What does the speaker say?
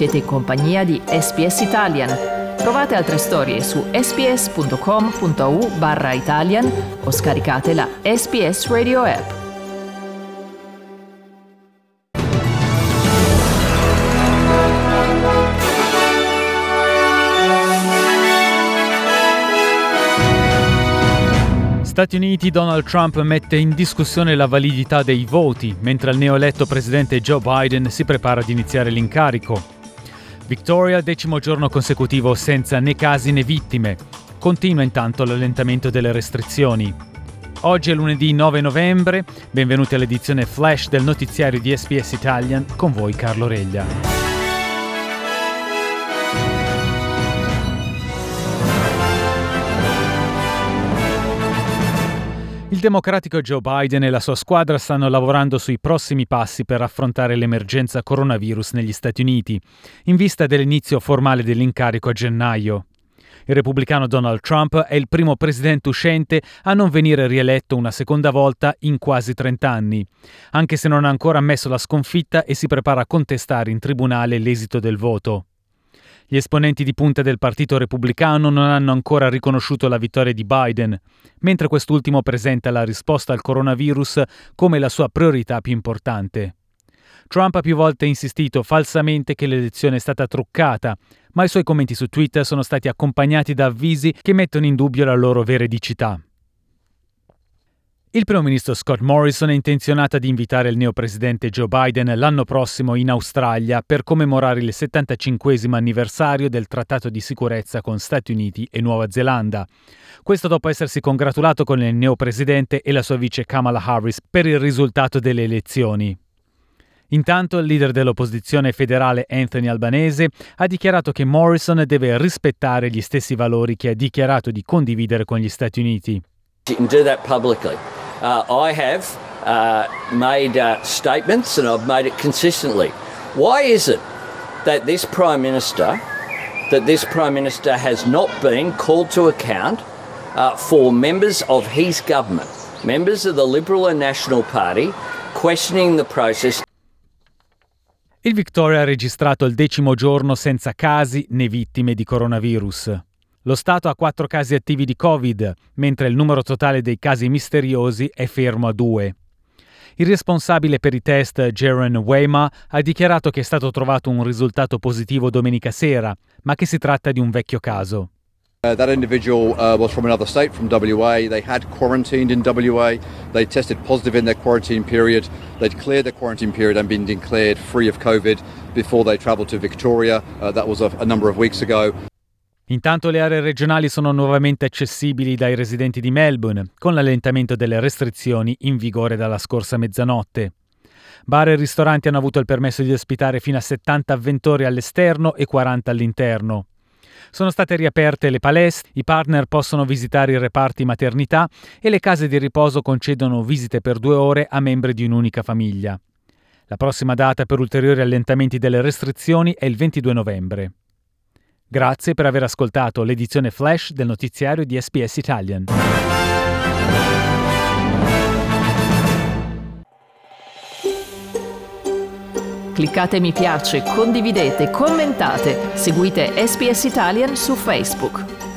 Siete in compagnia di SPS Italian. Trovate altre storie su sps.com.au barra Italian o scaricate la SPS Radio app. Stati Uniti Donald Trump mette in discussione la validità dei voti, mentre il neoeletto presidente Joe Biden si prepara ad iniziare l'incarico. Victoria, decimo giorno consecutivo senza né casi né vittime. Continua intanto l'allentamento delle restrizioni. Oggi è lunedì 9 novembre, benvenuti all'edizione flash del notiziario di SPS Italian, con voi Carlo Reglia. Il democratico Joe Biden e la sua squadra stanno lavorando sui prossimi passi per affrontare l'emergenza coronavirus negli Stati Uniti, in vista dell'inizio formale dell'incarico a gennaio. Il repubblicano Donald Trump è il primo presidente uscente a non venire rieletto una seconda volta in quasi 30 anni, anche se non ha ancora ammesso la sconfitta e si prepara a contestare in tribunale l'esito del voto. Gli esponenti di punta del Partito Repubblicano non hanno ancora riconosciuto la vittoria di Biden, mentre quest'ultimo presenta la risposta al coronavirus come la sua priorità più importante. Trump ha più volte insistito falsamente che l'elezione è stata truccata, ma i suoi commenti su Twitter sono stati accompagnati da avvisi che mettono in dubbio la loro veridicità. Il primo ministro Scott Morrison è intenzionato ad invitare il neopresidente Joe Biden l'anno prossimo in Australia per commemorare il 75 anniversario del trattato di sicurezza con Stati Uniti e Nuova Zelanda. Questo dopo essersi congratulato con il neopresidente e la sua vice Kamala Harris per il risultato delle elezioni. Intanto il leader dell'opposizione federale Anthony Albanese ha dichiarato che Morrison deve rispettare gli stessi valori che ha dichiarato di condividere con gli Stati Uniti. You can do that publicly. Uh, I have uh, made uh, statements and I've made it consistently. Why is it that this Prime Minister, that this Prime Minister has not been called to account uh, for members of his government, members of the Liberal and National Party, questioning the process Il Victoria ha registrato il decimo giorno senza casi né vittime di coronavirus. Lo Stato ha quattro casi attivi di Covid, mentre il numero totale dei casi misteriosi è fermo a due. Il responsabile per i test, Jaron Weima, ha dichiarato che è stato trovato un risultato positivo domenica sera, ma che si tratta di un vecchio caso. Uh, that individual uh, was from another state, from WA. They had quarantined in WA. They tested positive in their quarantine period. They'd cleared their quarantine period and been declared free of COVID before they travelled to Victoria. Uh, that was a, a number of weeks ago. Intanto le aree regionali sono nuovamente accessibili dai residenti di Melbourne, con l'allentamento delle restrizioni in vigore dalla scorsa mezzanotte. Bar e ristoranti hanno avuto il permesso di ospitare fino a 70 avventori all'esterno e 40 all'interno. Sono state riaperte le palestre, i partner possono visitare i reparti maternità e le case di riposo concedono visite per due ore a membri di un'unica famiglia. La prossima data per ulteriori allentamenti delle restrizioni è il 22 novembre. Grazie per aver ascoltato l'edizione flash del notiziario di SPS Italian. Cliccate mi piace, condividete, commentate, seguite SPS Italian su Facebook.